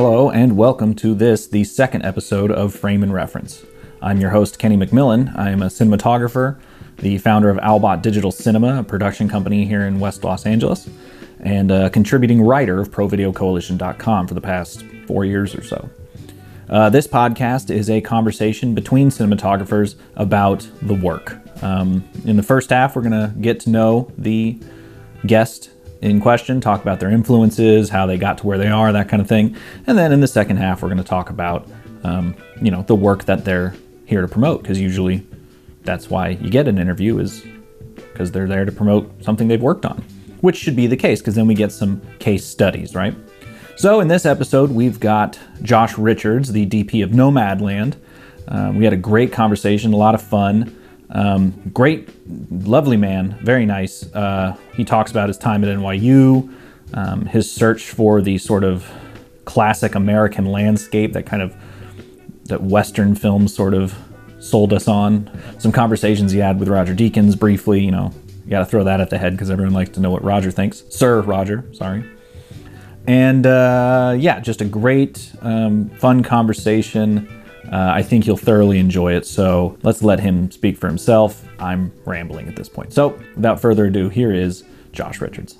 Hello, and welcome to this, the second episode of Frame and Reference. I'm your host, Kenny McMillan. I am a cinematographer, the founder of Albot Digital Cinema, a production company here in West Los Angeles, and a contributing writer of ProVideoCoalition.com for the past four years or so. Uh, this podcast is a conversation between cinematographers about the work. Um, in the first half, we're going to get to know the guest in question, talk about their influences, how they got to where they are, that kind of thing. And then in the second half, we're going to talk about, um, you know, the work that they're here to promote, because usually that's why you get an interview is because they're there to promote something they've worked on, which should be the case, because then we get some case studies, right? So in this episode, we've got Josh Richards, the DP of Nomadland. Uh, we had a great conversation, a lot of fun. Um, great, lovely man, very nice. Uh, he talks about his time at NYU, um, his search for the sort of classic American landscape that kind of that Western films sort of sold us on. Some conversations he had with Roger Deakins briefly. You know, you got to throw that at the head because everyone likes to know what Roger thinks. Sir Roger, sorry. And uh, yeah, just a great, um, fun conversation. Uh, I think you'll thoroughly enjoy it. So let's let him speak for himself. I'm rambling at this point. So without further ado, here is Josh Richards.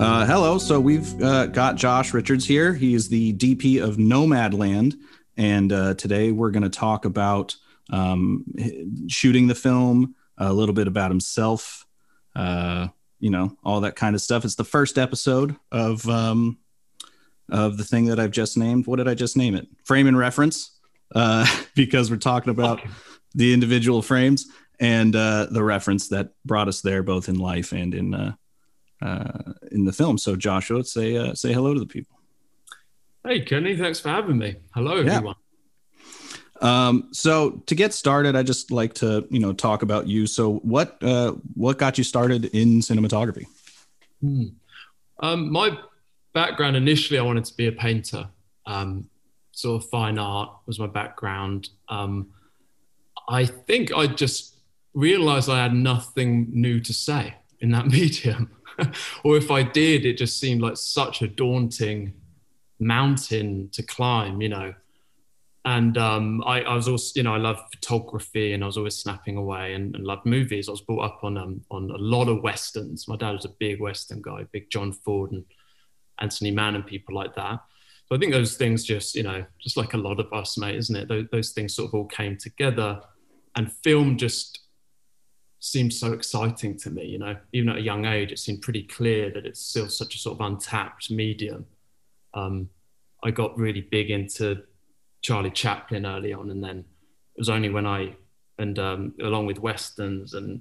Uh, hello. So we've uh, got Josh Richards here. He is the DP of Nomadland. And uh, today we're going to talk about um, shooting the film, a little bit about himself, uh, you know, all that kind of stuff. It's the first episode of um, of the thing that I've just named. What did I just name it? Frame and reference, uh, because we're talking about okay. the individual frames and uh, the reference that brought us there, both in life and in uh, uh, in the film. So, Joshua, say uh, say hello to the people. Hey, Kenny, thanks for having me. Hello, everyone. Um, so to get started, I just like to you know talk about you. So what uh, what got you started in cinematography? Hmm. Um, my background initially, I wanted to be a painter. Um, sort of fine art was my background. Um, I think I just realized I had nothing new to say in that medium, or if I did, it just seemed like such a daunting mountain to climb. You know and um, I, I, was also, you know, I love photography and I was always snapping away and, and loved movies. I was brought up on um, on a lot of westerns. My dad was a big western guy, big John Ford and Anthony Mann and people like that. So I think those things just, you know, just like a lot of us, mate, isn't it? Those, those things sort of all came together, and film just seemed so exciting to me. You know, even at a young age, it seemed pretty clear that it's still such a sort of untapped medium. Um, I got really big into Charlie Chaplin early on, and then it was only when I and um, along with westerns, and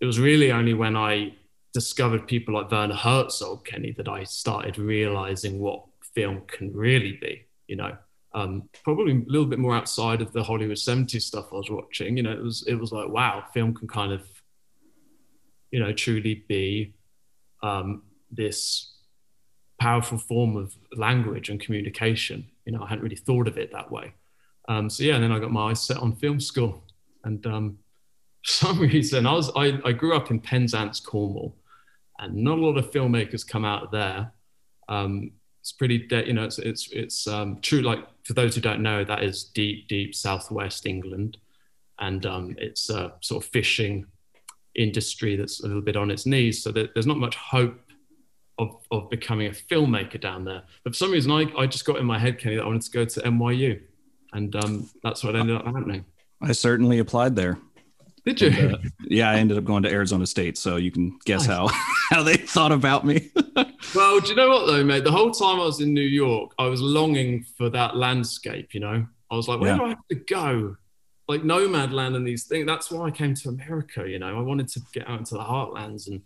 it was really only when I discovered people like Werner Herzog, Kenny, that I started realizing what film can really be. You know, um, probably a little bit more outside of the Hollywood 70s stuff I was watching. You know, it was it was like, wow, film can kind of, you know, truly be um, this powerful form of language and communication you know, I hadn't really thought of it that way. Um, so yeah, and then I got my eyes set on film school, and um, for some reason, I was I, I grew up in Penzance, Cornwall, and not a lot of filmmakers come out there. Um, it's pretty, de- you know, it's it's it's um, true. Like for those who don't know, that is deep, deep southwest England, and um, it's a sort of fishing industry that's a little bit on its knees. So there's not much hope of, of becoming a filmmaker down there. But for some reason, I, I just got in my head, Kenny, that I wanted to go to NYU. And um, that's what ended up happening. I certainly applied there. Did you? And, uh, yeah, I ended up going to Arizona State, so you can guess nice. how how they thought about me. well, do you know what though, mate? The whole time I was in New York, I was longing for that landscape. You know, I was like, where yeah. do I have to go? Like nomad land and these things. That's why I came to America. You know, I wanted to get out into the heartlands and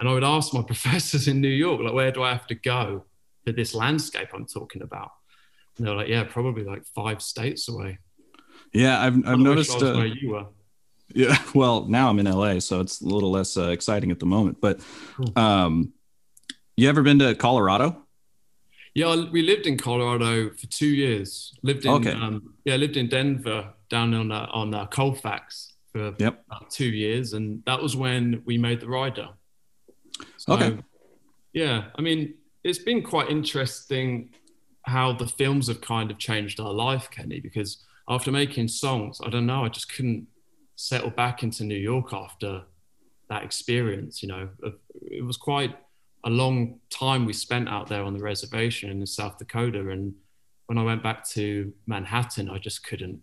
and I would ask my professors in New York, like, where do I have to go for this landscape I'm talking about? And they're like, yeah, probably like five states away. Yeah, I've, I've noticed. Uh, where you were. Yeah, well, now I'm in LA, so it's a little less uh, exciting at the moment. But um, you ever been to Colorado? Yeah, we lived in Colorado for two years. Lived in okay. um, yeah, lived in Denver down on uh, on uh, Colfax for Yep. about two years, and that was when we made the rider. So, Okay. Yeah, I mean, it's been quite interesting how the films have kind of changed our life, Kenny. Because after making songs, I don't know, I just couldn't settle back into New York after that experience. You know, it was quite a long time we spent out there on the reservation in South Dakota, and when I went back to Manhattan, I just couldn't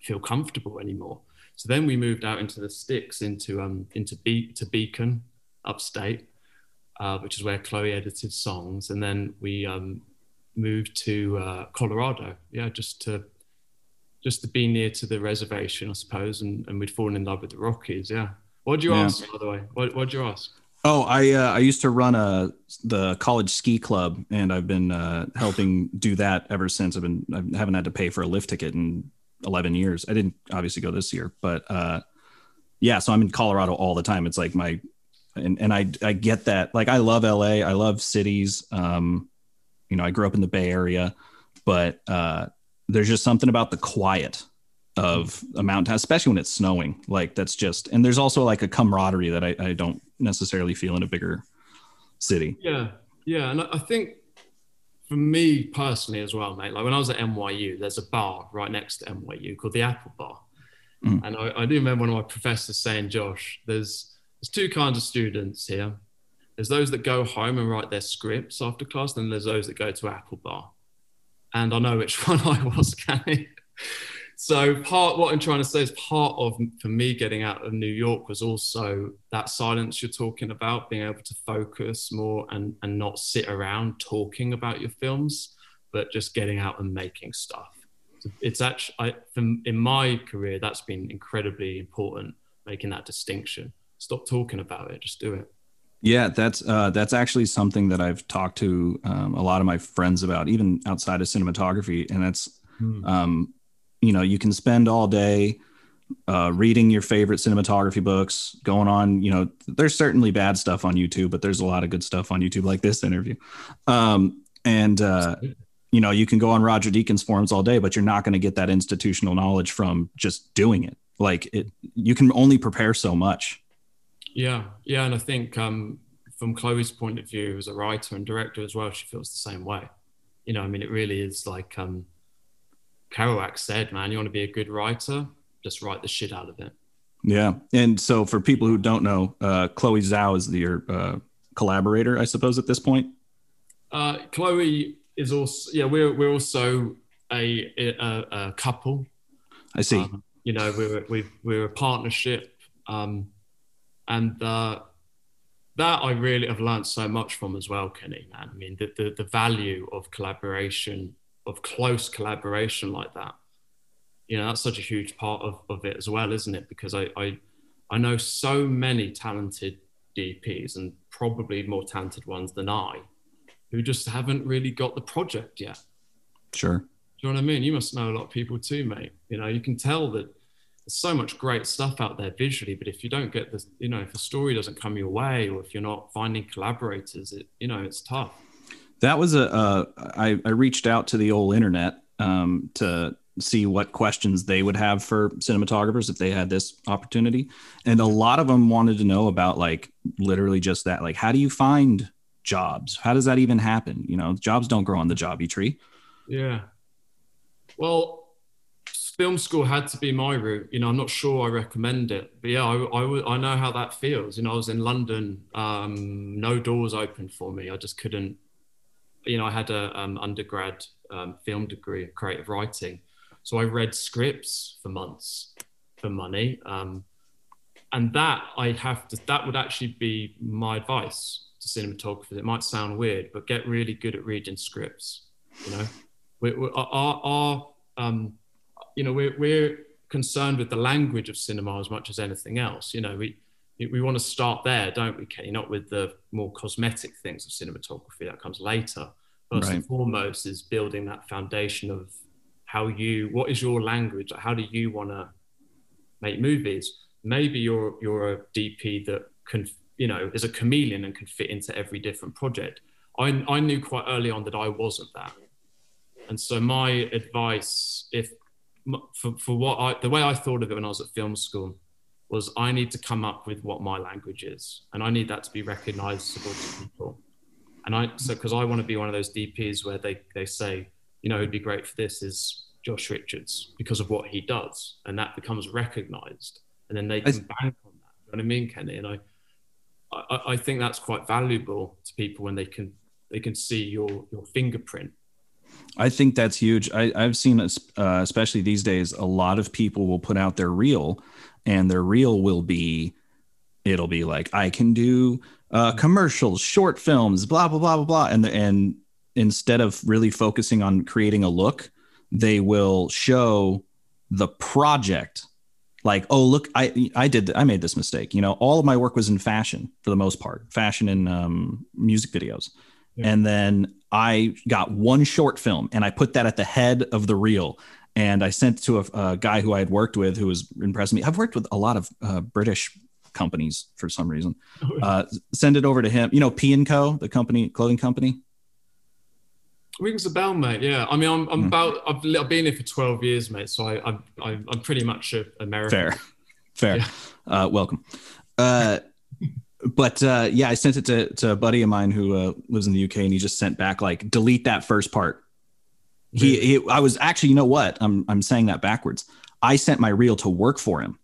feel comfortable anymore. So then we moved out into the sticks, into um, into Be- to Beacon, upstate, uh, which is where Chloe edited songs, and then we um, moved to uh, Colorado. Yeah, just to just to be near to the reservation, I suppose, and, and we'd fallen in love with the Rockies. Yeah. What'd you Yeah. ask, by the way? What, what'd you ask? Oh, I uh, I used to run a the college ski club, and I've been uh, helping do that ever since. I've been I haven't had to pay for a lift ticket in eleven years. I didn't obviously go this year, but uh, yeah. So I'm in Colorado all the time. It's like my and and I I get that. Like I love LA. I love cities. Um, you know, I grew up in the Bay Area, but uh, there's just something about the quiet of a mountain town, especially when it's snowing. Like that's just, and there's also like a camaraderie that I, I don't necessarily feel in a bigger city. Yeah, yeah, and I I think for me personally as well, mate. Like when I was at NYU, there's a bar right next to NYU called the Apple Bar, Mm. and I, I do remember one of my professors saying, "Josh, there's there's two kinds of students here. There's those that go home and write their scripts after class, and there's those that go to Apple Bar." And I know which one I was, Kenny. So part what I'm trying to say is part of for me getting out of New York was also that silence you're talking about, being able to focus more and and not sit around talking about your films, but just getting out and making stuff. It's actually I, in my career that's been incredibly important, making that distinction. Stop talking about it, just do it. Yeah, that's uh, that's actually something that I've talked to um, a lot of my friends about, even outside of cinematography, and that's um, you know you can spend all day uh, reading your favorite cinematography books, going on. You know, there's certainly bad stuff on YouTube, but there's a lot of good stuff on YouTube, like this interview. Um, and uh, you know, you can go on Roger Deakins forums all day, but you're not going to get that institutional knowledge from just doing it. Like it, you can only prepare so much. Yeah, yeah, and I think um, from Chloe's point of view as a writer and director as well, she feels the same way. You know, I mean, it really is like um, Kerouac said, "Man, you want to be a good writer, just write the shit out of it." Yeah, and so for people who don't know, uh, Chloe Zhao is your uh, collaborator, I suppose, at this point. Uh, Chloe is also yeah, we're we're also a a, a couple. I see. Um, you know, we're we we're a partnership, um, and uh, that I really have learned so much from as well, Kenny. Man, I mean, the, the the value of collaboration, of close collaboration like that. You know, that's such a huge part of, of it as well, isn't it? Because I, I I know so many talented DPs and probably more talented ones than I, who just haven't really got the project yet. sure. Do you know what I mean? You must know a lot of people too, mate. You know, you can tell that so much great stuff out there visually, but if you don't get this, you know, if a story doesn't come your way, or if you're not finding collaborators, it, you know, it's tough. That was a. Uh, I, I reached out to the old internet um, to see what questions they would have for cinematographers if they had this opportunity, and a lot of them wanted to know about like literally just that. Like, how do you find jobs? How does that even happen? You know, jobs don't grow on the jobby tree. Yeah. Well, film school had to be my route. You know, I'm not sure I recommend it, but yeah, I, I, I know how that feels. You know, I was in London, um, no doors open for me. I just couldn't, you know, I had a um, undergrad um, film degree, creative writing. So I read scripts for months for money. Um, and that I have to, that would actually be my advice to cinematographers. It might sound weird, but get really good at reading scripts, you know? we, we, our, our um, you know, we're, we're concerned with the language of cinema as much as anything else. You know, we, we want to start there, don't we, Kenny? Not with the more cosmetic things of cinematography that comes later. First and foremost is building that foundation of how you, what is your language? How do you want to make movies? Maybe you're you're a DP that can, you know, is a chameleon and can fit into every different project. I, I knew quite early on that I wasn't that. And so my advice, if for, for what I, the way I thought of it when I was at film school was I need to come up with what my language is, and I need that to be recognizable to people. And I so because I want to be one of those DPs where they they say, you know, who'd be great for this is Josh Richards because of what he does, and that becomes recognized, and then they can bank on that. You know what I mean, Kenny? And I, I, I think that's quite valuable to people when they can they can see your your fingerprint. I think that's huge. I, have seen, uh, especially these days, a lot of people will put out their reel, and their reel will be, it'll be like, I can do uh, commercials, short films, blah blah blah blah blah, and and instead of really focusing on creating a look, they will show the project. Like oh look i i did i made this mistake. You know all of my work was in fashion for the most part fashion and um, music videos yeah. and then i got one short film and i put that at the head of the reel and i sent to a, a guy who i had worked with who was impressed me i've worked with a lot of uh, british companies for some reason oh, uh, send it over to him you know p and co the company clothing company Rings a bell, mate. Yeah, I mean, I'm, I'm mm. about. I've, I've, been here for 12 years, mate. So I, I, I'm pretty much a American. Fair, fair. Yeah. Uh, welcome. Uh, but uh, yeah, I sent it to, to a buddy of mine who uh, lives in the UK, and he just sent back like delete that first part. He, he, I was actually, you know what? I'm, I'm saying that backwards. I sent my reel to work for him,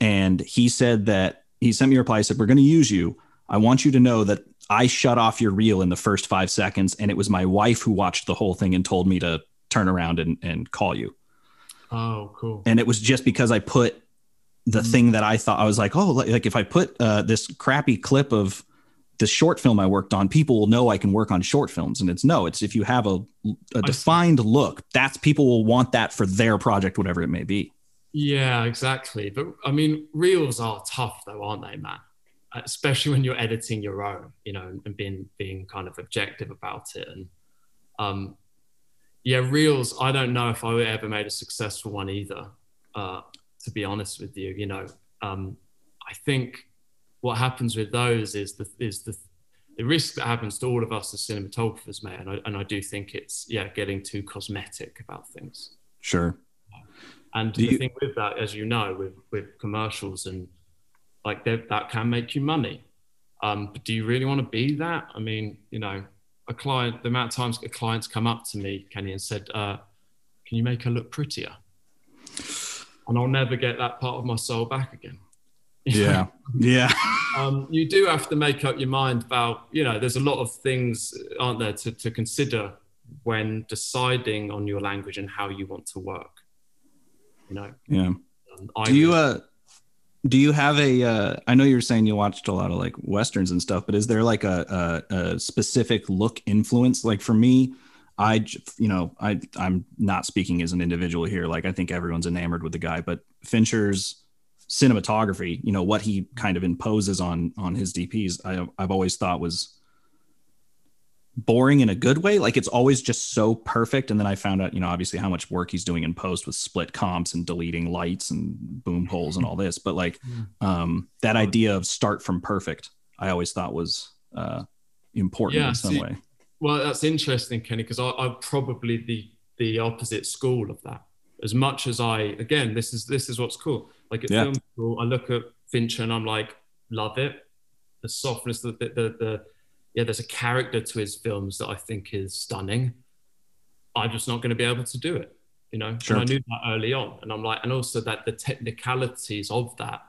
and he said that he sent me a reply. He said, "We're going to use you. I want you to know that I shut off your reel in the first five seconds, and it was my wife who watched the whole thing and told me to turn around and, and call you. Oh, cool. And it was just because I put the mm-hmm. thing that I thought I was like, oh, like, like if I put uh, this crappy clip of this short film I worked on, people will know I can work on short films. And it's no, it's if you have a, a defined look, that's people will want that for their project, whatever it may be. Yeah, exactly. But I mean, reels are tough though, aren't they, Matt? especially when you're editing your own, you know, and being being kind of objective about it. And um, yeah, reels. I don't know if I ever made a successful one either. Uh, to be honest with you, you know, um, I think what happens with those is the is the the risk that happens to all of us as cinematographers, mate. And I, and I do think it's yeah, getting too cosmetic about things. Sure. And do the you- thing with that, as you know, with with commercials and like that can make you money. Um, but do you really want to be that? I mean, you know, a client, the amount of times a client's come up to me, Kenny, and said, uh, can you make her look prettier? And I'll never get that part of my soul back again. yeah. Yeah. um, you do have to make up your mind about, you know, there's a lot of things, aren't there, to, to consider when deciding on your language and how you want to work. You know? Yeah. Um, do you, uh, do you have a? Uh, I know you were saying you watched a lot of like westerns and stuff, but is there like a, a, a specific look influence? Like for me, I you know I I'm not speaking as an individual here. Like I think everyone's enamored with the guy, but Fincher's cinematography, you know what he kind of imposes on on his DPs, I, I've always thought was boring in a good way. Like it's always just so perfect. And then I found out, you know, obviously how much work he's doing in post with split comps and deleting lights and boom holes and all this. But like um, that idea of start from perfect, I always thought was uh, important yeah, in some see, way. Well, that's interesting, Kenny, because I'm probably the the opposite school of that. As much as I, again, this is this is what's cool. Like at yeah. film school, I look at Fincher and I'm like, love it. The softness, the the, the, the yeah, there's a character to his films that I think is stunning. I'm just not going to be able to do it, you know. Sure. And I knew that early on, and I'm like, and also that the technicalities of that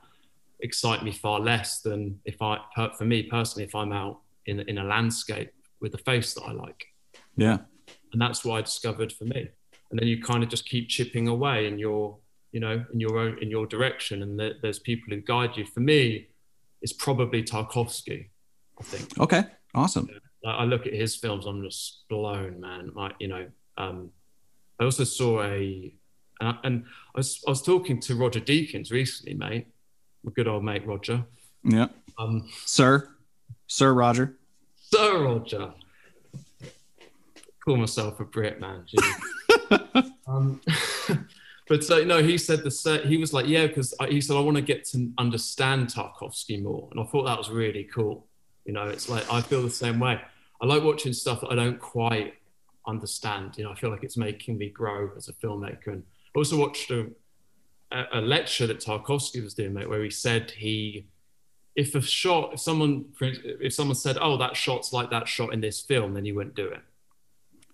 excite me far less than if I, for me personally, if I'm out in in a landscape with a face that I like. Yeah, and that's what I discovered for me. And then you kind of just keep chipping away in your, you know, in your own in your direction, and there's people who guide you. For me, it's probably Tarkovsky. I think. Okay. Awesome. I look at his films, I'm just blown, man. Like, you know, um, I also saw a, and, and I, was, I was talking to Roger Deakins recently, mate, my good old mate Roger. Yeah. Um, Sir, Sir Roger. Sir Roger. Call myself a Brit, man. um, but so uh, no, he said the set. He was like, yeah, because he said I want to get to understand Tarkovsky more, and I thought that was really cool. You know, it's like I feel the same way. I like watching stuff that I don't quite understand. You know, I feel like it's making me grow as a filmmaker. And I also watched a, a lecture that Tarkovsky was doing, mate, where he said he, if a shot, if someone, if someone said, "Oh, that shot's like that shot in this film," then you wouldn't do it.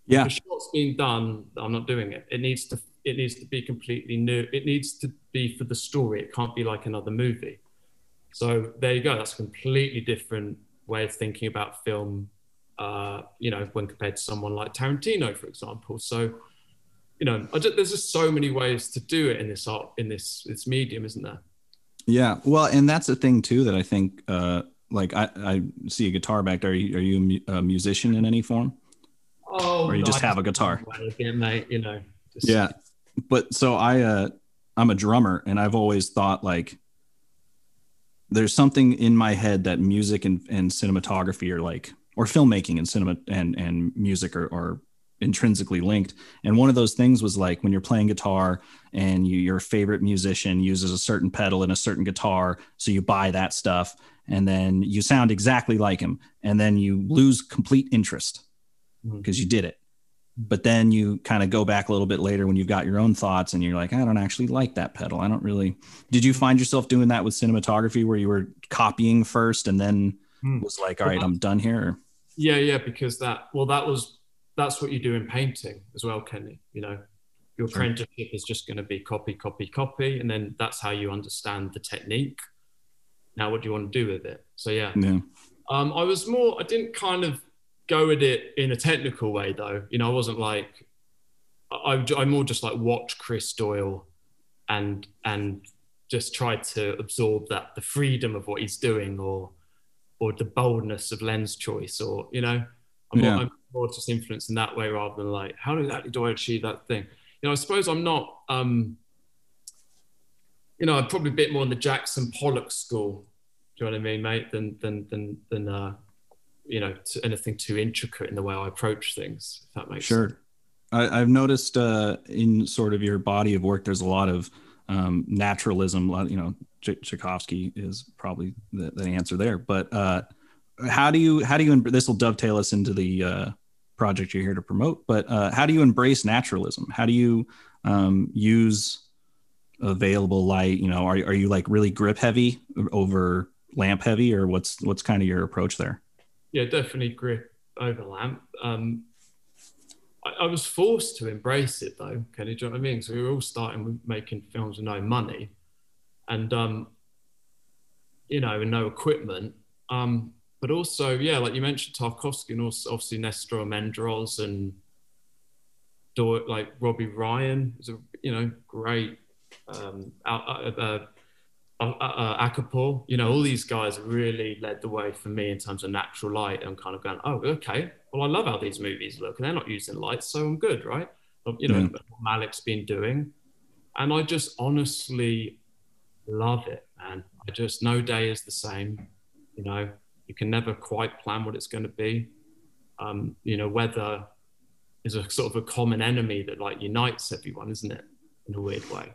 Yeah, if a shot's being done, I'm not doing it. It needs to, it needs to be completely new. It needs to be for the story. It can't be like another movie. So there you go. That's a completely different way of thinking about film. Uh, you know, when compared to someone like Tarantino, for example. So you know, just, there's just so many ways to do it in this art, in this this medium, isn't there? Yeah, well, and that's the thing too that I think, uh, like I, I see a guitar back there. Are you, are you a musician in any form? Oh, or you no, just have a guitar? Again, mate, you know. Just... Yeah, but so I, uh, I'm a drummer, and I've always thought like there's something in my head that music and, and cinematography are like, or filmmaking and cinema and and music are, are intrinsically linked. And one of those things was like when you're playing guitar and you, your favorite musician uses a certain pedal in a certain guitar, so you buy that stuff and then you sound exactly like him, and then you lose complete interest because mm-hmm. you did it. But then you kind of go back a little bit later when you've got your own thoughts and you're like, I don't actually like that pedal. I don't really. Did you find yourself doing that with cinematography where you were copying first and then mm. was like, all right, I'm done here? Yeah, yeah, because that, well, that was that's what you do in painting as well, Kenny. You know, your apprenticeship is just going to be copy, copy, copy, and then that's how you understand the technique. Now, what do you want to do with it? So yeah, yeah. Um, I was more. I didn't kind of go at it in a technical way though. You know, I wasn't like. I, I more just like watch Chris Doyle, and and just try to absorb that the freedom of what he's doing, or or the boldness of lens choice, or you know, I'm, yeah. I'm more just influence in that way rather than like how exactly do I achieve that thing? You know, I suppose I'm not. Um, you know, I'm probably a bit more in the Jackson Pollock school. Do you know what I mean, mate? Than than than than uh, you know to anything too intricate in the way I approach things. If that makes sure. Sense. I, have noticed uh, in sort of your body of work, there's a lot of um, naturalism. You know, Ch- Tchaikovsky is probably the, the answer there. But uh, how do you how do you this will dovetail us into the uh, project you're here to promote. But uh, how do you embrace naturalism? How do you um, use available light? You know, are are you like really grip heavy over lamp heavy, or what's what's kind of your approach there? Yeah, definitely grip over lamp. Um, I, I, was forced to embrace it though. Do you know what I mean? So we were all starting with making films with no money, and um, you know, and no equipment. Um, but also, yeah, like you mentioned Tarkovsky and also obviously Nestor Almendros and like Robbie Ryan is a you know great um, uh, uh, uh, uh, you know, all these guys really led the way for me in terms of natural light. And kind of going, oh, okay, well, I love how these movies look, and they're not using lights, so I'm good, right? You know, mm. what Malick's been doing, and I just honestly love it, man. I just no day is the same, you know you can never quite plan what it's going to be. Um, you know, weather is a sort of a common enemy that like unites everyone, isn't it? In a weird way.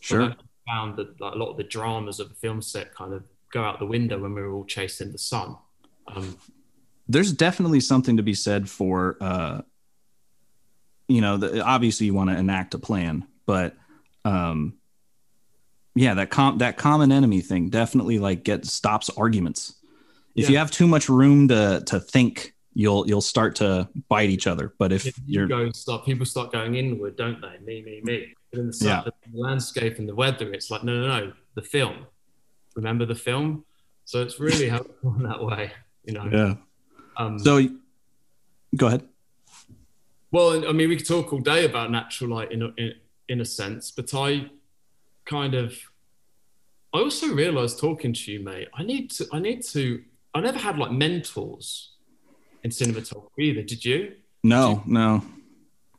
Sure. I found that like, a lot of the dramas of a film set kind of go out the window when we were all chasing the sun. Um, There's definitely something to be said for, uh, you know, the, obviously you want to enact a plan, but um, yeah, that com- that common enemy thing definitely like get stops arguments if yeah. you have too much room to to think you'll you'll start to bite each other. But if, if you go start people start going inward don't they? Me me me. But in the, yeah. the, landscape and the weather it's like no no no the film. Remember the film? So it's really helpful in that way you know? Yeah. Um, so go ahead. Well i mean we could talk all day about natural light in, in in a sense but i kind of i also realized talking to you mate i need to i need to I never had like mentors in cinematography either. Did you? No, Did you? no.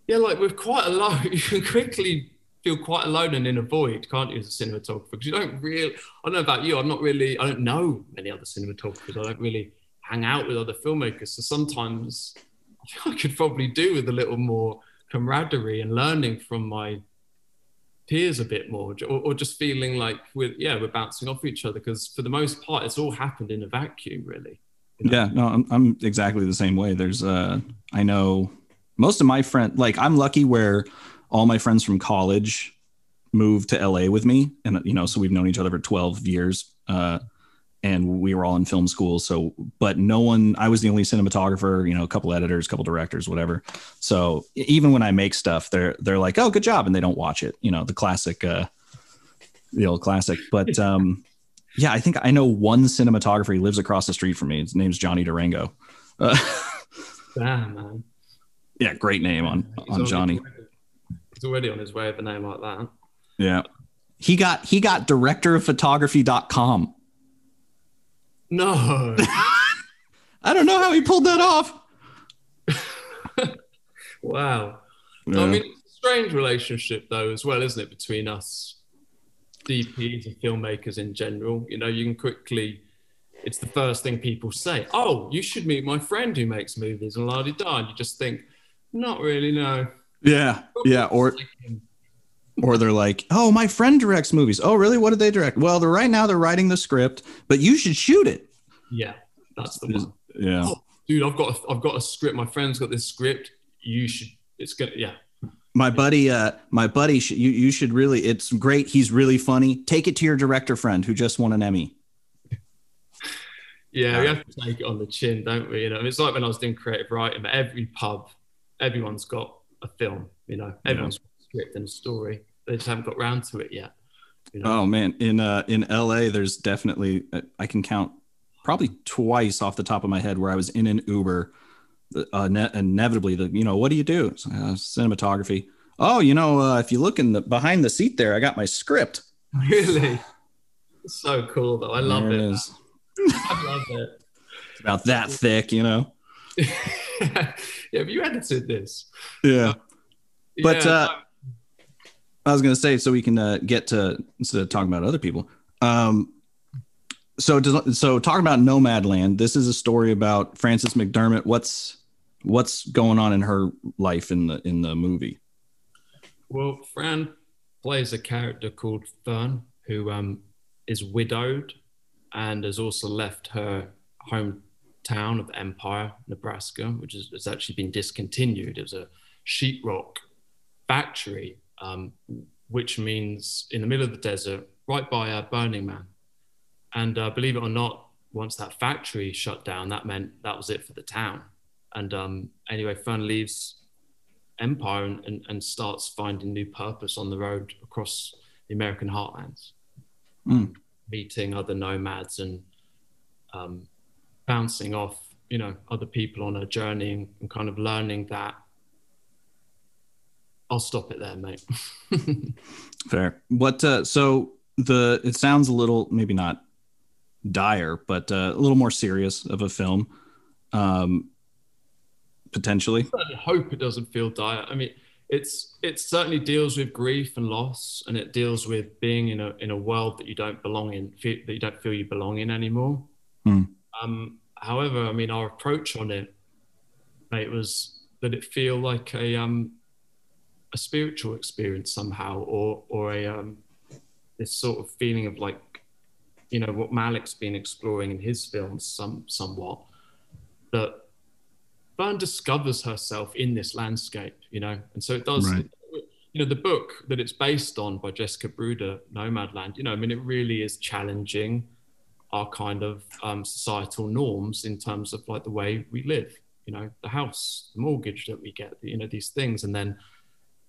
Yeah, like we're quite alone. You can quickly feel quite alone and in a void, can't you, as a cinematographer? Because you don't really. I don't know about you. I'm not really. I don't know many other cinematographers. I don't really hang out with other filmmakers. So sometimes I could probably do with a little more camaraderie and learning from my peers a bit more or, or just feeling like we're yeah we're bouncing off each other because for the most part it's all happened in a vacuum really you know? yeah no I'm, I'm exactly the same way there's uh i know most of my friends like i'm lucky where all my friends from college moved to LA with me, and you know, so we've known each other for 12 years. Uh, and we were all in film school. So, but no one, I was the only cinematographer, you know, a couple editors, a couple directors, whatever. So even when I make stuff, they're, they're like, oh, good job. And they don't watch it, you know, the classic, uh, the old classic. But, um, yeah, I think I know one cinematographer. He lives across the street from me. His name's Johnny Durango. Uh, Damn, man. Yeah, great name on, on Johnny. He's already on his way with a name like that. Yeah. He got, he got director of photography.com. No. I don't know how he pulled that off. wow. Yeah. I mean, it's a strange relationship, though, as well, isn't it, between us DPs and filmmakers in general? You know, you can quickly, it's the first thing people say, oh, you should meet my friend who makes movies and la di da. And you just think, not really, no. Yeah. Yeah. Or, um, or they're like, "Oh, my friend directs movies." Oh, really? What did they direct? Well, they're right now they're writing the script, but you should shoot it. Yeah, that's the one. Yeah, oh, dude, I've got a, I've got a script. My friend's got this script. You should. It's gonna. Yeah. My buddy, uh, my buddy, sh- you you should really. It's great. He's really funny. Take it to your director friend who just won an Emmy. yeah, we have to take it on the chin, don't we? You know, it's like when I was doing creative writing. But every pub, everyone's got a film. You know, everyone's yeah. Script and a story they just haven't got round to it yet. You know? Oh man, in uh, in LA, there's definitely uh, I can count probably twice off the top of my head where I was in an Uber. Uh, ne- inevitably, the you know what do you do? Uh, cinematography. Oh, you know, uh, if you look in the behind the seat there, I got my script. Really, it's so cool though. I love there it. I love it. It's about that thick, you know. yeah, have you edited this? Yeah, but yeah, uh, I was going to say, so we can uh, get to instead of talking about other people. Um, so, so talking about Nomadland, this is a story about Frances McDormand. What's what's going on in her life in the in the movie? Well, Fran plays a character called Fern, who um, is widowed and has also left her hometown of Empire, Nevada, which is, has actually been discontinued. It was a sheetrock factory um, which means in the middle of the desert, right by a Burning Man. And uh, believe it or not, once that factory shut down, that meant that was it for the town. And um, anyway, Fern leaves Empire and, and, and, starts finding new purpose on the road across the American heartlands, mm. meeting other nomads and um, bouncing off, you know, other people on a journey and kind of learning that I'll stop it there, mate. Fair. What? Uh, so the it sounds a little maybe not dire, but uh, a little more serious of a film, um, potentially. I hope it doesn't feel dire. I mean, it's it certainly deals with grief and loss, and it deals with being in a in a world that you don't belong in, that you don't feel you belong in anymore. Hmm. Um, however, I mean, our approach on it, mate, was that it feel like a um a spiritual experience somehow, or or a um, this sort of feeling of like, you know, what Malick's been exploring in his films, some somewhat, that Fern discovers herself in this landscape, you know, and so it does. Right. You know, the book that it's based on by Jessica Bruder, Nomadland. You know, I mean, it really is challenging our kind of um, societal norms in terms of like the way we live. You know, the house, the mortgage that we get, you know, these things, and then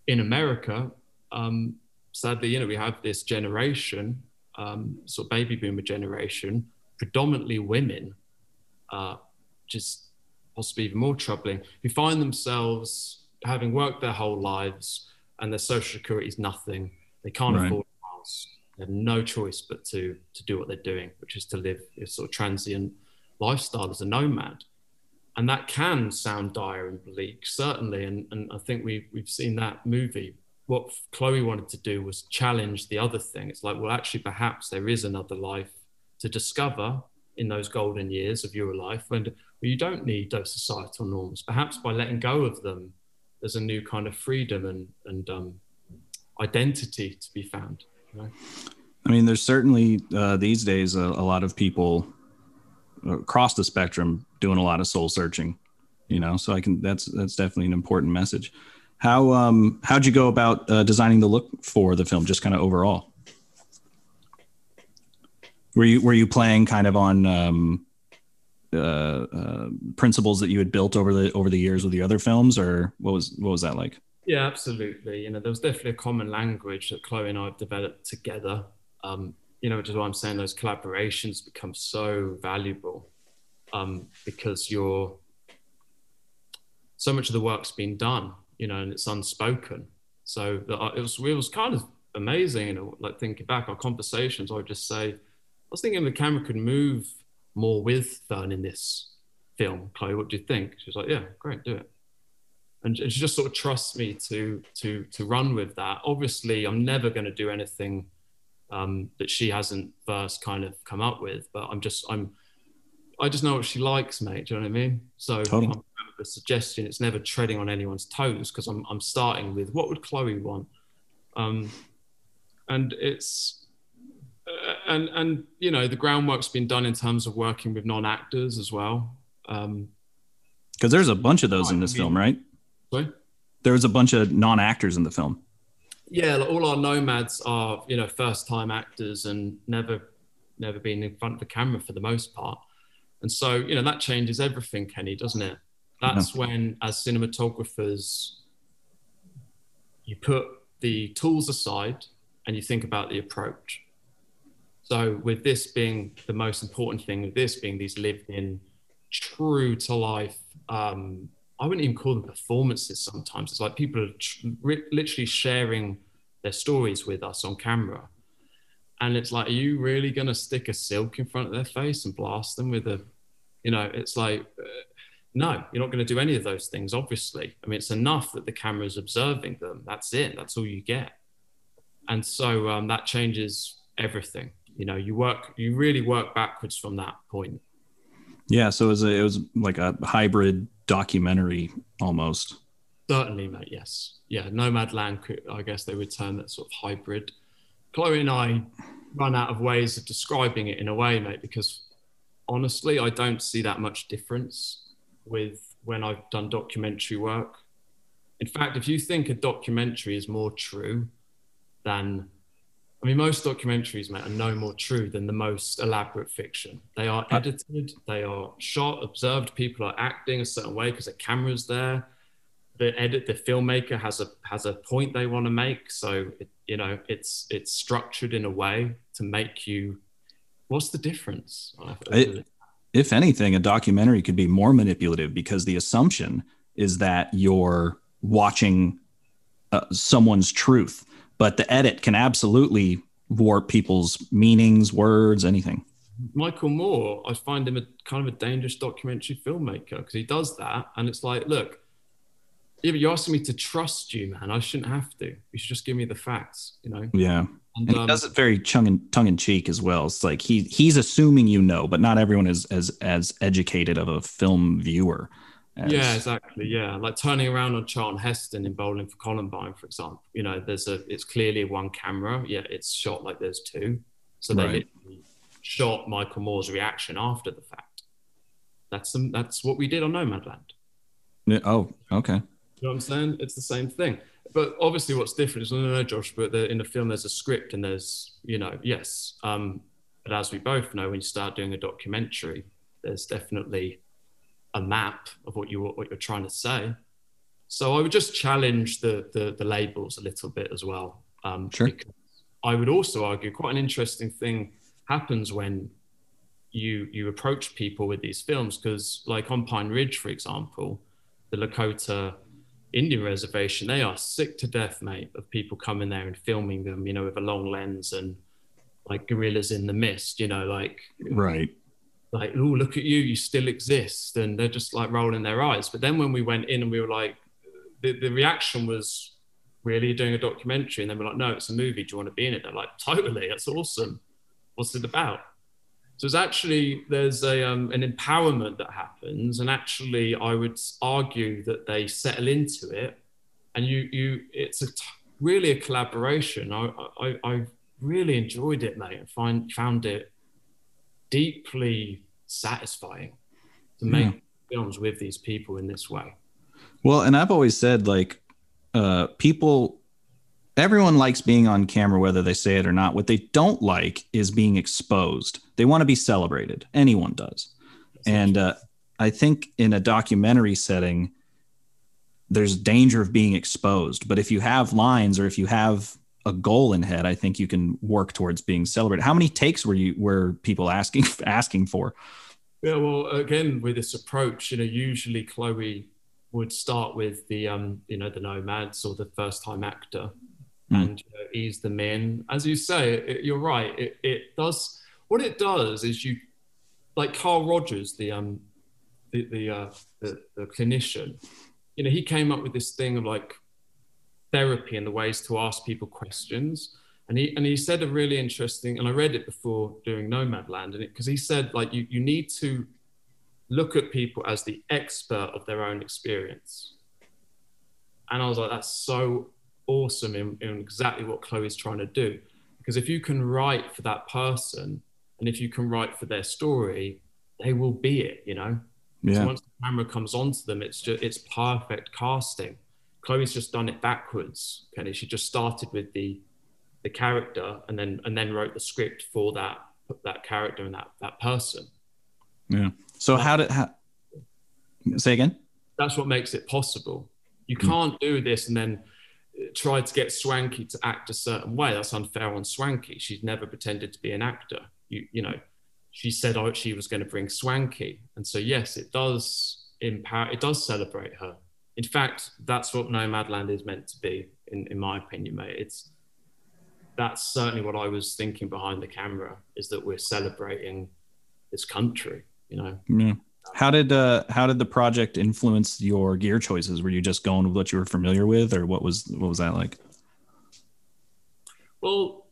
in America, um, sadly, you know, we have this generation, um, sort of baby boomer generation, predominantly women, uh, just possibly even more troubling, who find themselves having worked their whole lives and their social security is nothing. They can't right. afford a house. They have no choice but to to do what they're doing, which is to live a sort of transient lifestyle as a nomad and that can sound dire and bleak, certainly. And, and I think we've, we've seen that movie. What Chloe wanted to do was challenge the other thing. It's like, well, actually, perhaps there is another life to discover in those golden years of your life when you don't need those societal norms. Perhaps by letting go of them, there's a new kind of freedom and, and um, identity to be found. You know? I mean, there's certainly uh, these days a, a lot of people across the spectrum doing a lot of soul searching you know so i can that's that's definitely an important message How um how'd you go about uh, designing the look for the film? Just kind of overall. Were you were you playing kind of on um, uh, uh, principles that you had built over the over the years with the other films, or what was what was that like? Yeah, absolutely. You know, there was definitely a common language that Chloe and I have developed together. Um, you know, which is why I'm saying those collaborations become so valuable um, because you're so much of the work's been done, you know, and it's unspoken. So that it was it was kind of amazing, you know, like thinking back our conversations. I would just say, I was thinking the camera could move more with Fern in this film. Chloe, what do you think? She was like, yeah, great, do it. And she just sort of trusts me to to to run with that. Obviously, I'm never going to do anything um, that she hasn't first kind of come up with, but I'm just I'm I just know what she likes, mate. Do you know what I mean? So Totally. the suggestion it's never treading on anyone's toes because I'm I'm starting with what would Chloe want, um, and it's uh, and and you know the groundwork's been done in terms of working with non-actors as well. Um, Because there's a bunch of those in this film, right? sorry. There was a bunch of non-actors in the film. Yeah, like all our nomads are you know first time actors and never never been in front of the camera for the most part, and so you know that changes everything, Kenny, doesn't it? That's when, as cinematographers, you put the tools aside and you think about the approach. So, with this being the most important thing, with this being these lived in, true to life, um, I wouldn't even call them performances sometimes. It's like people are tr- literally sharing their stories with us on camera. And it's like, are you really going to stick a silk in front of their face and blast them with a, you know, it's like, uh, no, you're not going to do any of those things, obviously. I mean, it's enough that the camera is observing them. That's it. That's all you get. And so um, that changes everything. You know, you work, you really work backwards from that point. Yeah, so it was a, it was like a hybrid documentary almost. Certainly, mate. Yes. Yeah. Nomadland, could- I guess they would term that sort of hybrid. Chloe and I run out of ways of describing it in a way, mate, because honestly, I don't see that much difference with when I've done documentary work. In fact, if you think a documentary is more true than, I mean, most documentaries, mate, are no more true than the most elaborate fiction. They are edited, they are shot, observed, people are acting a certain way because the camera's there. The edit the filmmaker has a has a point they want to make so it, you know it's it's structured in a way to make you what's the difference? I- if anything, a documentary could be more manipulative because the assumption is that you're watching uh, someone's truth, but the edit can absolutely warp people's meanings, words, anything. michael moore i find him a kind of a dangerous documentary filmmaker because he does that and it's like look yeah, but you're asking me to trust you, man. I shouldn't have to. You should just give me the facts, you know. Yeah, And, and he um, does it very tongue in, tongue in cheek as well. It's like he he's assuming you know, but not everyone is as as educated of a film viewer. As- Yeah, exactly. Yeah, like turning around on Charlton Heston in Bowling for Columbine, for example. You know, there's a it's clearly one camera. Yeah, it's shot like there's two. So they Right. shot Michael Moore's reaction after the fact. That's the, that's what we did on Nomadland. Yeah, Oh, okay. You know what I'm saying? It's the same thing. But obviously, what's different is, no, no, no, Josh, but the, in the film, there's a script and there's, you know, yes. Um, but as we both know, when you start doing a documentary, there's definitely a map of what you what you're trying to say. So I would just challenge the the, the labels a little bit as well. Um, Sure. I would also argue quite an interesting thing happens when you you approach people with these films because like on Pine Ridge, for example, the Lakota Indian reservation, they are sick to death, mate, of people coming there and filming them, you know, with a long lens and like gorillas in the mist, you know, like Right. Like, oh, look at you, you still exist. And they're just like rolling their eyes. But then when we went in and we were like, the, the reaction was, really doing a documentary? And then we're like, no, it's a movie. Do you want to be in it? They're like, totally, that's awesome. What's it about? So it's actually, there's a, um, an empowerment that happens. And actually, I would argue that they settle into it. And you, you, it's a t- really a collaboration. I, I, I really enjoyed it, mate. I find, found it deeply satisfying to make films with these people in this way. Well, and I've always said like uh, people, everyone likes being on camera, whether they say it or not. What they don't like is being exposed. They want to be celebrated. Anyone does. And uh, I think in a documentary setting, there's danger of being exposed. But if you have lines or if you have a goal in head, I think you can work towards being celebrated. How many takes were you were people asking asking for? Yeah, well, again, with this approach, you know, usually Chloe would start with the um, you know, the nomads or the first time actor mm. and you know, ease them in. As you say, it, you're right. It, it does what it does is you like Carl Rogers, the um the the, uh, the, the clinician, you know, he came up with this thing of like therapy and the ways to ask people questions. And he and he said a really interesting, and I read it before doing Nomadland, and it because he said like you you need to look at people as the expert of their own experience. And I was like, that's so awesome in, in exactly what Chloe's trying to do. Because if you can write for that person and if you can write for their story, they will be it, you know? Yeah. So once the camera comes onto them, it's just it's perfect casting. Chloe's just done it backwards. Kenny, she just started with the the character and then and then wrote the script for that that character and that that person. Yeah. So how did how, say again? That's what makes it possible. You hmm. can't do this and then try to get Swankie to act a certain way. That's unfair on Swankie. She's never pretended to be an actor. You you know, she said oh, she was going to bring Swankie, and so yes, it does empower. It does celebrate her. In fact, that's what Nomadland is meant to be, in, in my opinion, mate. It's that's certainly what I was thinking behind the camera is that we're celebrating this country, you know. Yeah. How did uh, how did the project influence your gear choices? Were you just going with what you were familiar with, or what was what was that like? Well,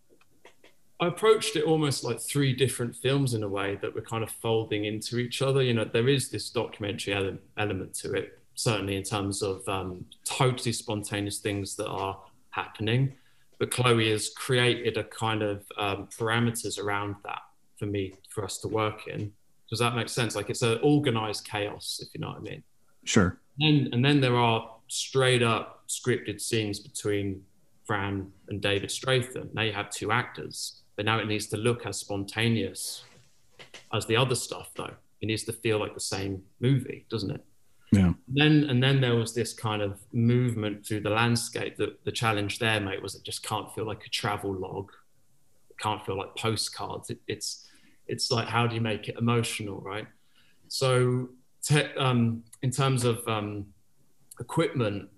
I approached it almost like three different films in a way that were kind of folding into each other. You know, there is this documentary ele- element to it, certainly in terms of um, totally spontaneous things that are happening. But Chloe has created a kind of um, parameters around that for me, for us to work in. Does that make sense? Like it's an organized chaos, if you know what I mean. Sure. And and then there are straight up scripted scenes between Fran and David Strathairn. Now you have two actors, but now it needs to look as spontaneous as the other stuff, though. It needs to feel like the same movie, doesn't it? Yeah. Then and then there was this kind of movement through the landscape. That the challenge there, mate, was it just can't feel like a travel log. It can't feel like postcards. It, it's it's like how do you make it emotional, right? So, te- um, in terms of um, equipment,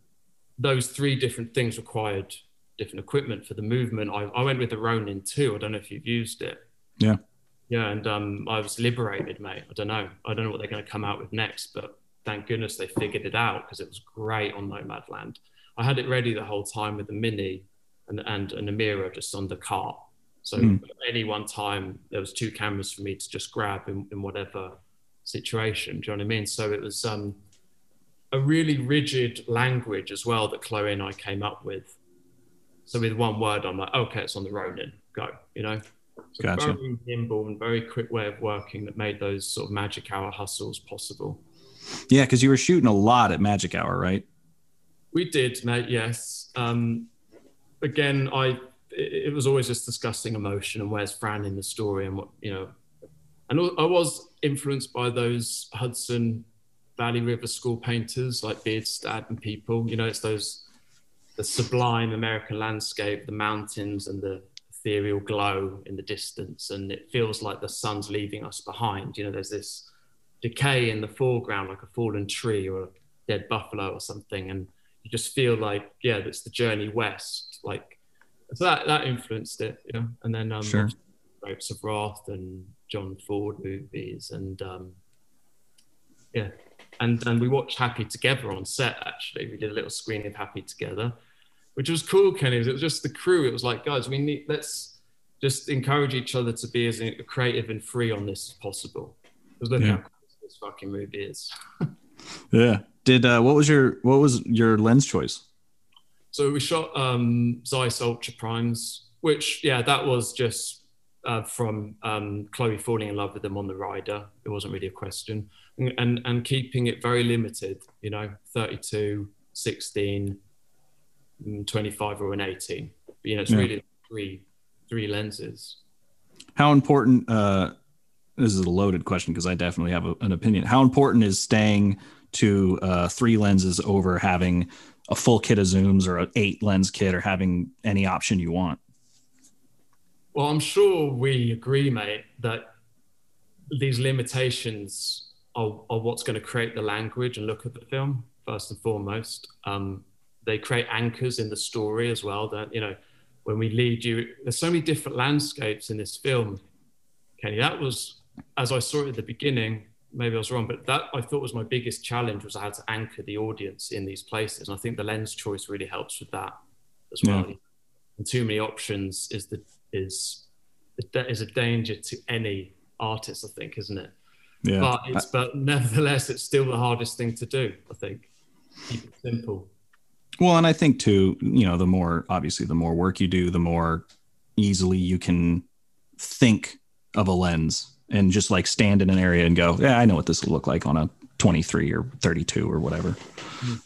those three different things required different equipment for the movement. I, I went with the Ronin 2. I don't know if you've used it. Yeah. Yeah, and um, I was liberated, mate. I don't know. I don't know what they're going to come out with next, but thank goodness they figured it out because it was great on Nomadland. I had it ready the whole time with the Mini and and, and a mirror just on the cart. So mm. any one time there was two cameras for me to just grab in, in whatever situation. Do you know what I mean? So it was um, a really rigid language as well that Chloe and I came up with. So with one word, I'm like, okay, it's on the Ronin, go. You know. So gotcha. Very nimble and very quick way of working that made those sort of magic hour hustles possible. Yeah, because you were shooting a lot at Magic Hour, right? We did, mate. Yes. Um, again, I it, was always just discussing emotion and where's Fran in the story and what you know. And I was influenced by those Hudson Valley River School painters like Bierstadt and people. You know, it's those the sublime American landscape, the mountains and the ethereal glow in the distance, and it feels like the sun's leaving us behind. You know, there's this decay in the foreground, like a fallen tree or a dead buffalo or something, and you just feel like, yeah, that's the journey west. Like so that that influenced it, you know. And then um, sure. Grapes of Wrath and John Ford movies, and um, yeah, and and we watched Happy together on set. Actually, we did a little screening of Happy together, which was cool. Kenny, it was just the crew. It was like, guys, we need let's just encourage each other to be as creative and free on this as possible. Because look yeah. how this fucking movie is. yeah. Did uh, what was your what was your lens choice? So we shot um, Zeiss Ultra Primes, which yeah, that was just uh, from um, Chloe falling in love with them on the rider. It wasn't really a question, and, and and keeping it very limited. You know, 32, 16, mm, 25 or an 18. But, you know, it's Yeah. really three three lenses. How important? Uh, this is a loaded question because I definitely have a, an opinion. How important is staying to uh, three lenses over having a full kit of zooms or an eight lens kit or having any option you want? Well, I'm sure we agree, mate, that these limitations are, are what's going to create the language and look at the film first and foremost. Um, they create anchors in the story as well. That you know, when we lead you, there's so many different landscapes in this film. Kenny, that was as I saw it at the beginning. Maybe I was wrong, but that I thought was my biggest challenge was how to anchor the audience in these places, and I think the lens choice really helps with that as well. Yeah. And too many options is the is is a danger to any artist, I think, isn't it? Yeah. But it's but nevertheless, it's still the hardest thing to do. I think keep it simple. Well, and I think too, you know, the more obviously the more work you do, the more easily you can think of a lens and just like stand in an area and go, yeah, I know what this will look like on a 23 or 32 or whatever.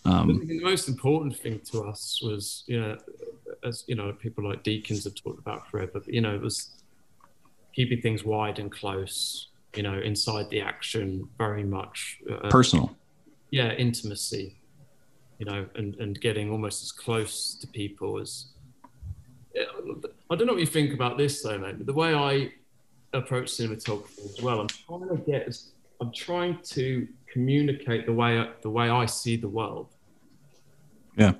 Um, the most important thing to us was, you know, as you know, people like Deakins have talked about forever, but you know, it was keeping things wide and close. You know, inside the action, very much uh, personal. yeah, intimacy, you know, and, and getting almost as close to people as. I don't know what you think about this though, mate. But the way I approach cinematography as well, I'm trying to get, as, I'm trying to communicate the way the way I see the world. Yeah.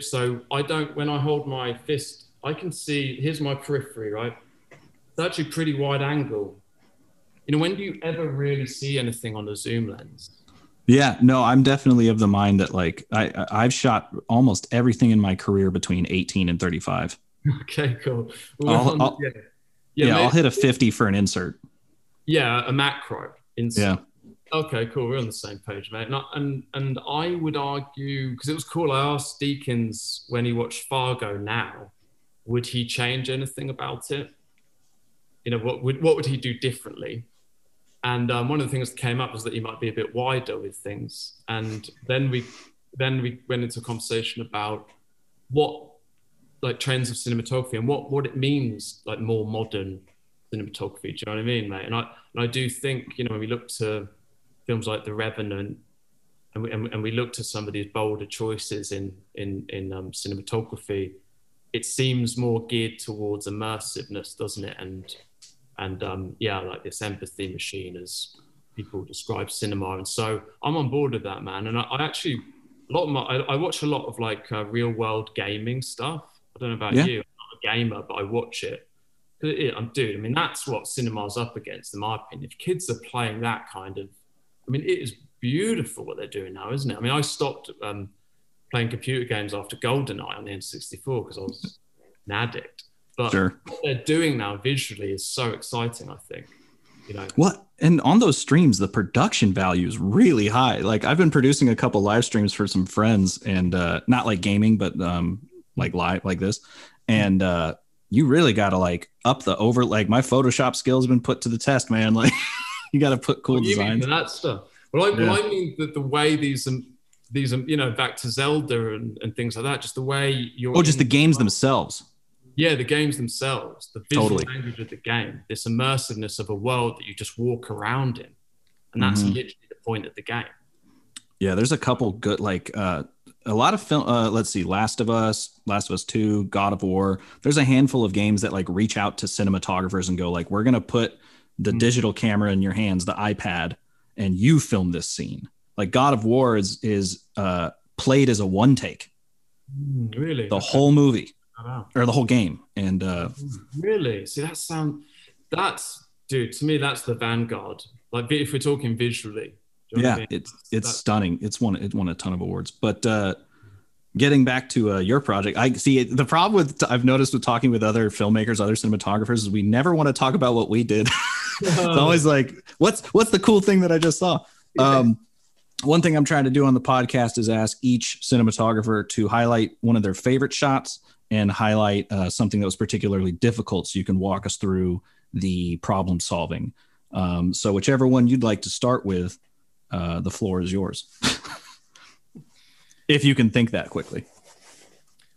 So I don't. When I hold my fist, I can see. Here's my periphery, right? It's actually pretty wide angle. You know, when do you ever really see anything on a zoom lens? Yeah, no, I'm definitely of the mind that like I I've shot almost everything in my career between 18 and 35. Okay, cool. I'll- I'll- yeah, Yeah, yeah, I'll hit a 50 for an insert. yeah, a macro. Insert. Yeah. Okay, cool. We're on the same page, mate. And I, and, and I would argue because it was cool. I asked Deakins when he watched Fargo now, would he change anything about it? You know, what would what would he do differently? And um, one of the things that came up was that he might be a bit wider with things. And then we then we went into a conversation about what like trends of cinematography and what what it means like more modern cinematography. Do you know what I mean, mate? And I and I do think you know when we look to films like The Revenant, and we, and, and we look to some of these bolder choices in in in um, cinematography, it seems more geared towards immersiveness, doesn't it? And and um, yeah, like this empathy machine, as people describe cinema. And so I'm on board with that, man. And I, I actually a lot of my I, I watch a lot of like uh, real world gaming stuff. I don't know about Yeah. you. I'm not a gamer, but I watch it. it- I'm dude. I mean, that's what cinema's up against, in my opinion. If kids are playing that kind of, I mean, it is beautiful what they're doing now, isn't it? I mean, I stopped um, playing computer games after GoldenEye on the N64 because I was an addict. But Sure. what they're doing now visually is so exciting. I think, you know. What? And on those streams, the production value is really high. Like I've been producing a couple live streams for some friends, and uh, not like gaming, but um, like live like this. And uh, you really got to like up the over. Like my Photoshop skills have been put to the test, man. Like you got to put cool do designs. that stuff? Well, I, Yeah. well, I mean that the way these um, these um, you know back to Zelda and, and things like that, just the way you're. Oh, just the games themselves. Yeah, the games themselves, the visual Totally. language of the game, this immersiveness of a world that you just walk around in, and that's Mhm. literally the point of the game. Yeah, there's a couple good like uh a lot of film uh let's see Last of Us, Last of Us 2, God of War. There's a handful of games that like reach out to cinematographers and go like we're going to put the Hmm. digital camera in your hands, the iPad and you film this scene. Like God of War is is uh played as a one take, really, the whole movie Wow. or the whole game. And uh Really? See, that sound. That's dude. To me, that's the vanguard. Like if we're talking visually. Do you know what I yeah, mean? it's it's That- stunning. It's won it won a ton of awards. But uh getting back to uh, your project, I see it, the problem with I've noticed with talking with other filmmakers, other cinematographers, is we never want to talk about what we did. it's always like, what's what's the cool thing that I just saw? Um, one thing I'm trying to do on the podcast is ask each cinematographer to highlight one of their favorite shots and highlight uh, something that was particularly difficult, so you can walk us through the problem solving. Um, so whichever one you'd like to start with, uh, the floor is yours. if you can think that quickly.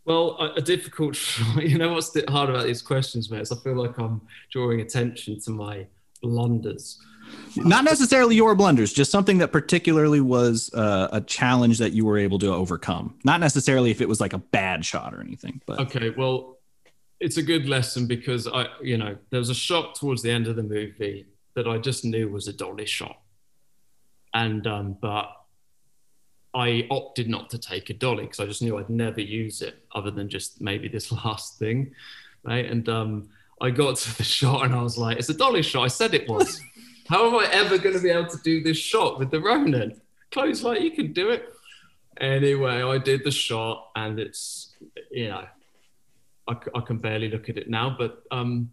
Well, a, a difficult, you know, what's hard about these questions, mate? Is I feel like I'm drawing attention to my blunders. Not necessarily your blunders, just something that particularly was uh, a challenge that you were able to overcome. Not necessarily if it was like a bad shot or anything, but okay. Well, it's a good lesson because I, you know, there was a shot towards the end of the movie that I just knew was a dolly shot, and um, but I opted not to take a dolly because I just knew I'd never use it other than just maybe this last thing, right? And um, I got to the shot and I was like, "It's a dolly shot." I said it was. How am I ever going to be able to do this shot with the Ronin? Chloe's like, "You can do it." Anyway, I did the shot and it's you know, I, I can barely look at it now, but um,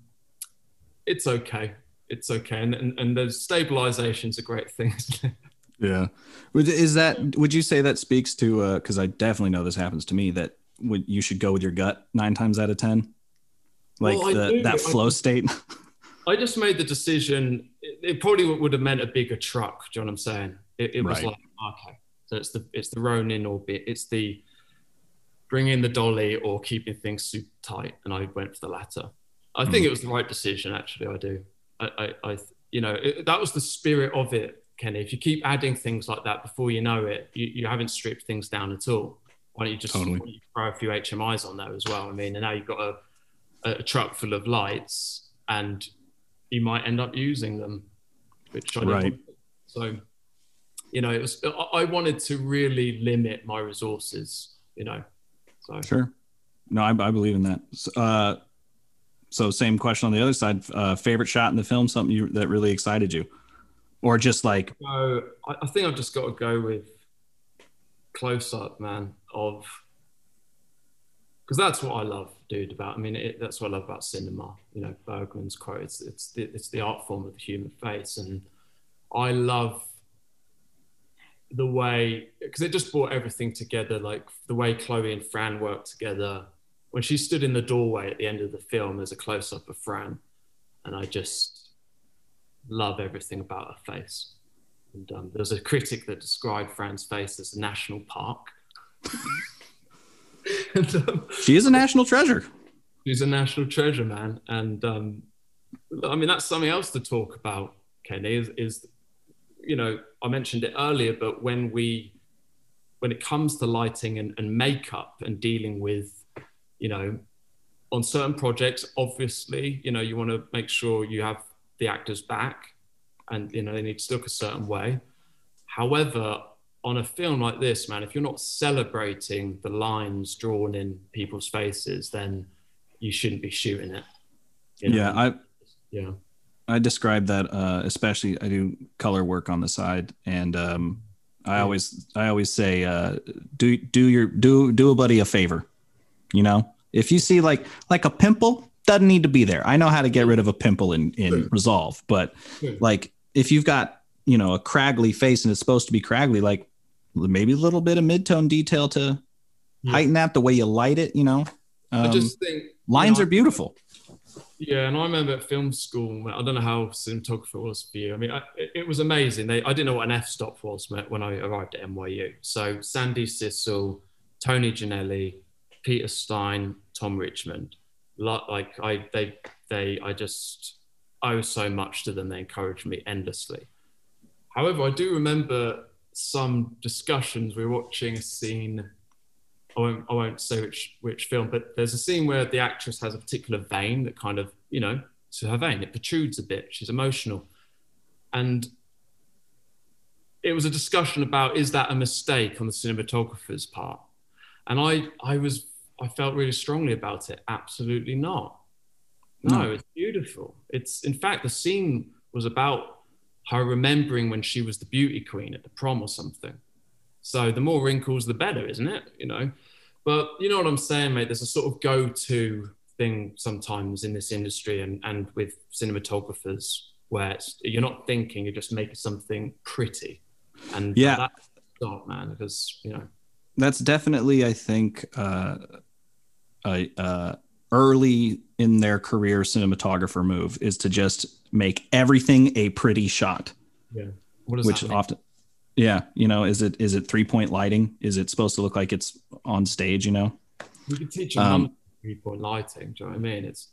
it's okay. It's okay, and and, and the stabilization's a great thing. Yeah. Is that, would you say that speaks to, because uh, I definitely know this happens to me, that would, you should go with your gut nine times out of 10? Like well, the, that flow I, state? I just made the decision. It, it, probably would have meant a bigger truck. Do you know what I'm saying? It, it was right. like, okay. So it's the, it's the Ronin orbit. it's the bringing the dolly or keeping things super tight. And I went for the latter. I think mm. it was the right decision, actually. I do. I, I, I you know, it, that was the spirit of it Kenny. If you keep adding things like that before you know it, you, you haven't stripped things down at all. Why don't you just totally. throw a few HMIs on there as well? I mean, and now you've got a, a truck full of lights and you might end up using them, which I don't right. So, you know, it was, I wanted to really limit my resources, you know. So. Sure. No, I, I believe in that. Uh, so same question on the other side. Uh, favorite shot in the film, something you, that really excited you? or just like? I think I've just got to go with close up, man. Of because that's what I love, dude. About I mean, it, that's what I love about cinema. You know, Bergman's quote: "It's it's the, it's the art form of the human face," and I love the way because it just brought everything together. Like the way Chloe and Fran worked together. When she stood in the doorway at the end of the film, there's a close up of Fran, and I just love everything about her face. And um, there was a critic that described Fran's face as a national park. and, um, she is a national treasure. She's a national treasure, man. And um, I mean, that's something else to talk about, Kenny, is, is, you know, I mentioned it earlier, but when we, when it comes to lighting and, and makeup and dealing with, you know, on certain projects, obviously, you know, you want to make sure you have the actors back and you know they need to look a certain way. However on a film like this man if you're not celebrating the lines drawn in people's faces then you shouldn't be shooting it. You know? yeah i yeah. I describe that uh, especially i do color work on the side and um, i always i always say uh, do do your do do a buddy a favor you know if you see like like a pimple doesn't need to be there. I know how to get rid of a pimple in in. Resolve, but like if you've got you know a craggly face and it's supposed to be craggly, like maybe a little bit of midtone detail to yeah. heighten that the way you light it. You know, um, I just think lines you know, are beautiful. Yeah, and I remember at film school. I don't know how cinematography was for you. I mean, I, it was amazing. They, I didn't know what an f-stop was when I arrived at NYU. So Sandy Sissel, Tony Jannelli, Peter Stein, Tom Richmond like I they they I just owe so much to them. They encouraged me endlessly. However, I do remember some discussions. We were watching a scene. I won't, I won't say which which film, but there's a scene where the actress has a particular vein that kind of you know to her vein it protrudes a bit. She's emotional, and it was a discussion about is that a mistake on the cinematographer's part, and I I was I felt really strongly about it. Absolutely not. No, no, it's beautiful. It's in fact the scene was about her remembering when she was the beauty queen at the prom or something. So the more wrinkles, the better, isn't it? You know. But you know what I'm saying, mate. There's a sort of go-to thing sometimes in this industry and and with cinematographers where you're not thinking, you're just making something pretty. And yeah, that's man, because you know that's definitely, I think, uh, a, uh, early in their career cinematographer move is to just make everything a pretty shot. Yeah. which often, yeah, you know, is it is it three point lighting? Is it supposed to look like it's on stage? You know. You can teach a um, people in lighting. Do you know what I mean? It's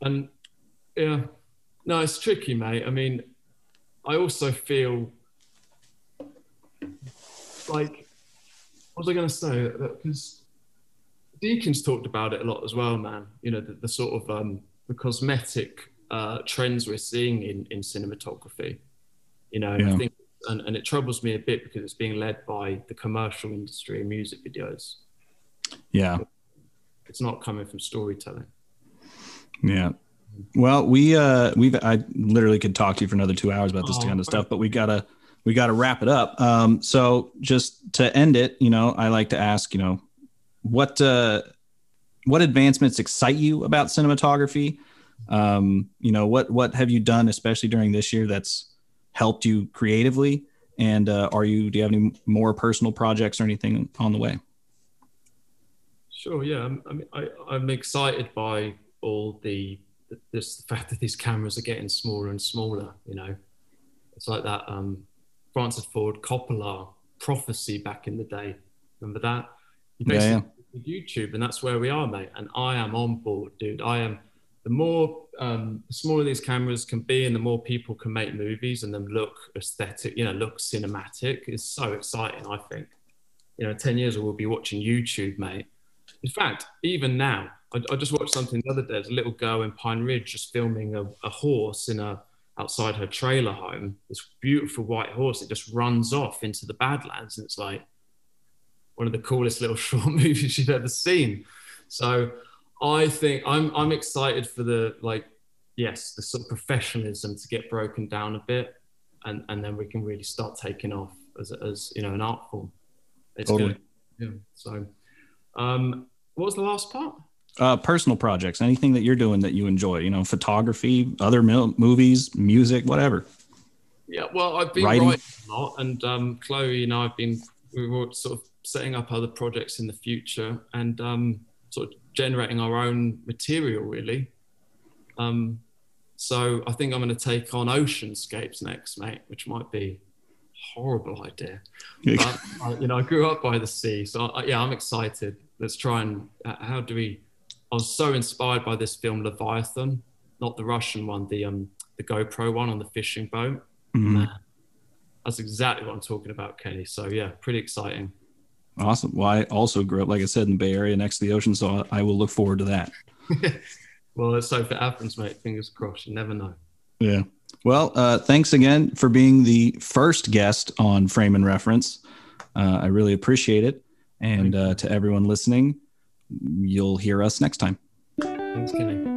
and yeah, no, it's tricky, mate. I mean, I also feel like what was I going to say? Because Deakins talked about it a lot as well, man. You know, the, the sort of um, the cosmetic uh, trends we're seeing in in cinematography. You know, yeah. I think, and, and it troubles me a bit because it's being led by the commercial industry and music videos. Yeah, it's not coming from storytelling. Yeah. Well, we uh we've I literally could talk to you for another two hours about this oh, kind of stuff, but we gotta we gotta wrap it up. Um, so just to end it, you know, I like to ask, you know, what uh what advancements excite you about cinematography? Um, you know, what what have you done, especially during this year, that's helped you creatively? And uh, are you do you have any more personal projects or anything on the way? Sure. Yeah. I'm, I mean, I, I'm excited by all the this the fact that these cameras are getting smaller and smaller. You know, it's like that um, Francis Ford Coppola prophecy back in the day. Remember that? Basically yeah, yeah. YouTube, and that's where we are, mate. And I am on board, dude. I am. The more um, the smaller these cameras can be, and the more people can make movies and them look aesthetic, you know, look cinematic, is so exciting. I think. You know, ten years we'll be watching YouTube, mate in fact, even now, I, I, just watched something the other day. There's a little girl in Pine Ridge just filming a, a horse in a outside her trailer home. This beautiful white horse. It just runs off into the Badlands, and it's like one of the coolest little short movies you've ever seen. So I think I'm I'm excited for the like yes the sort of professionalism to get broken down a bit, and and then we can really start taking off as as you know an art form. It's totally. good. Yeah. So um, what was the last part? Uh, personal projects, anything that you're doing that you enjoy, you know, photography, other mil- movies, music, whatever. Yeah, well, I've been writing, writing a lot, and um, Chloe and I have been we were sort of setting up other projects in the future and um, sort of generating our own material, really. Um, so I think I'm going to take on oceanscapes next, mate, which might be horrible idea. But, uh, you know, I grew up by the sea, so uh, yeah, I'm excited let's try and uh, how do we? I was so inspired by this film Leviathan, not the Russian one, the um the GoPro one on the fishing boat. Mm-hmm. That's exactly what I'm talking about, Kenny. So yeah, pretty exciting. Awesome. Well, I also grew up, like I said, in the Bay Area next to the ocean, so I will look forward to that. well, let's hope it happens, mate. Fingers crossed. You never know. Yeah. Well, uh, thanks again for being the first guest on Frame and Reference. Uh, I really appreciate it. And uh, to everyone listening, you'll hear us next time. Thanks, Kenny.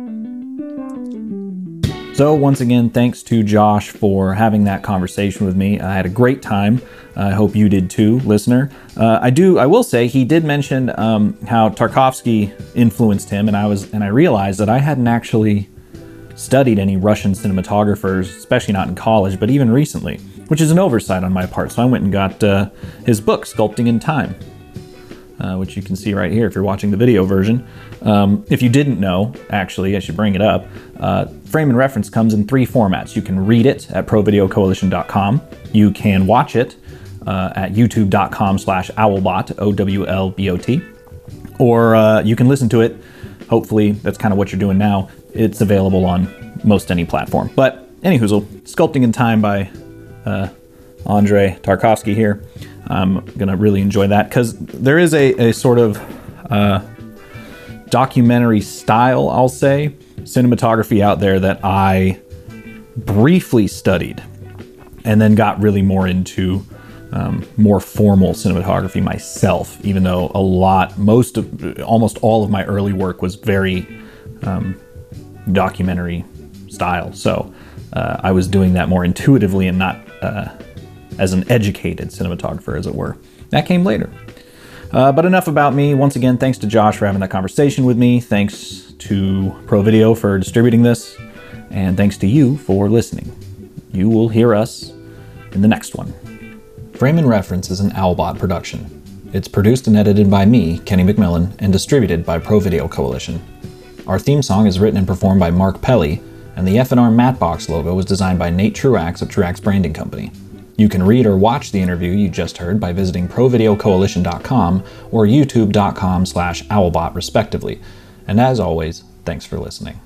So, once again, thanks to Josh for having that conversation with me. I had a great time. I hope you did too, listener. Uh, I do. I will say he did mention um, how Tarkovsky influenced him, and I was and I realized that I hadn't actually studied any Russian cinematographers, especially not in college, but even recently, which is an oversight on my part. So I went and got uh, his book, Sculpting in Time, uh, which you can see right here if you're watching the video version. Um, if you didn't know, actually, I should bring it up. Uh, frame and reference comes in three formats. You can read it at provideocoalition.com. You can watch it uh, at youtube.com slash owlbot, O-W-L-B-O-T. Or uh, you can listen to it. Hopefully, that's kind of what you're doing now. It's available on most any platform. But anywho, Sculpting in Time by Andrei Tarkovsky here. I'm gonna really enjoy that because there is a, a sort of uh, documentary style, I'll say, cinematography out there that I briefly studied and then got really more into um, more formal cinematography myself, even though a lot, most of, almost all of my early work was very um, documentary style. So uh, I was doing that more intuitively and not uh, as an educated cinematographer, as it were. That came later. Uh, but enough about me. Once again, thanks to Josh for having that conversation with me. Thanks to Pro Video for distributing this. And thanks to you for listening. You will hear us in the next one. Frame and Reference is an Owlbot production. It's produced and edited by me, Kenny McMillan, and distributed by Pro Video Coalition. Our theme song is written and performed by Mark Pelly, and the FNR Matbox logo was designed by Nate Truax of Truax Branding Company. You can read or watch the interview you just heard by visiting provideocoalition.com or youtube.com slash owlbot respectively. And as always, thanks for listening.